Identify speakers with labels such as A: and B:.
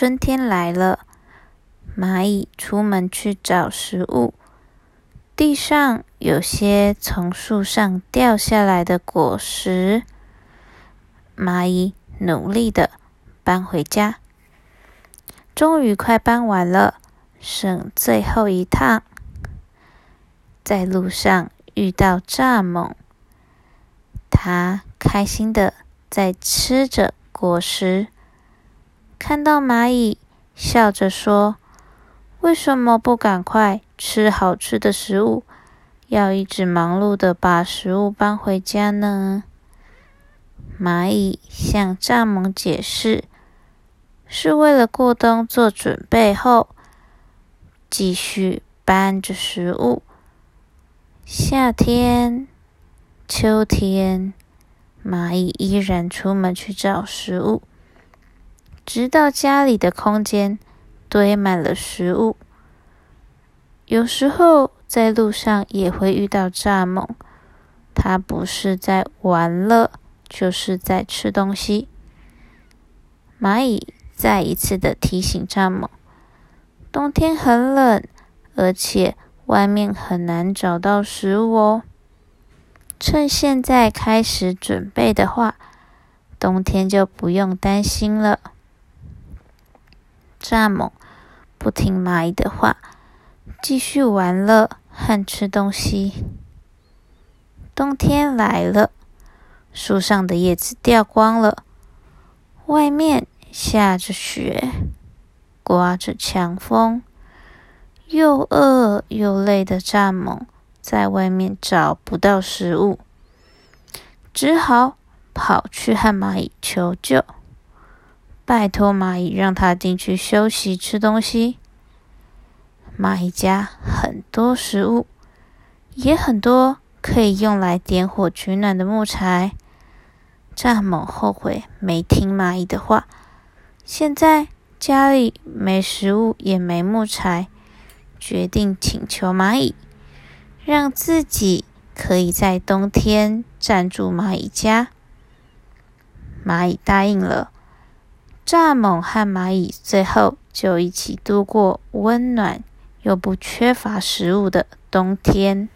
A: 春天来了，蚂蚁出门去找食物。地上有些从树上掉下来的果实，蚂蚁努力的搬回家。终于快搬完了，剩最后一趟。在路上遇到蚱蜢，它开心的在吃着果实。看到蚂蚁，笑着说：“为什么不赶快吃好吃的食物？要一直忙碌的把食物搬回家呢？”蚂蚁向蚱蜢解释：“是为了过冬做准备后，继续搬着食物。夏天、秋天，蚂蚁依然出门去找食物。”直到家里的空间堆满了食物，有时候在路上也会遇到蚱蜢，它不是在玩乐，就是在吃东西。蚂蚁再一次的提醒蚱蜢：冬天很冷，而且外面很难找到食物哦。趁现在开始准备的话，冬天就不用担心了。蚱蜢不听蚂蚁的话，继续玩乐和吃东西。冬天来了，树上的叶子掉光了，外面下着雪，刮着强风。又饿又累的蚱蜢在外面找不到食物，只好跑去和蚂蚁求救。拜托蚂蚁，让它进去休息、吃东西。蚂蚁家很多食物，也很多可以用来点火取暖的木材。蚱蜢后悔没听蚂蚁的话，现在家里没食物也没木材，决定请求蚂蚁，让自己可以在冬天暂住蚂蚁家。蚂蚁答应了。蚱蜢和蚂蚁最后就一起度过温暖又不缺乏食物的冬天。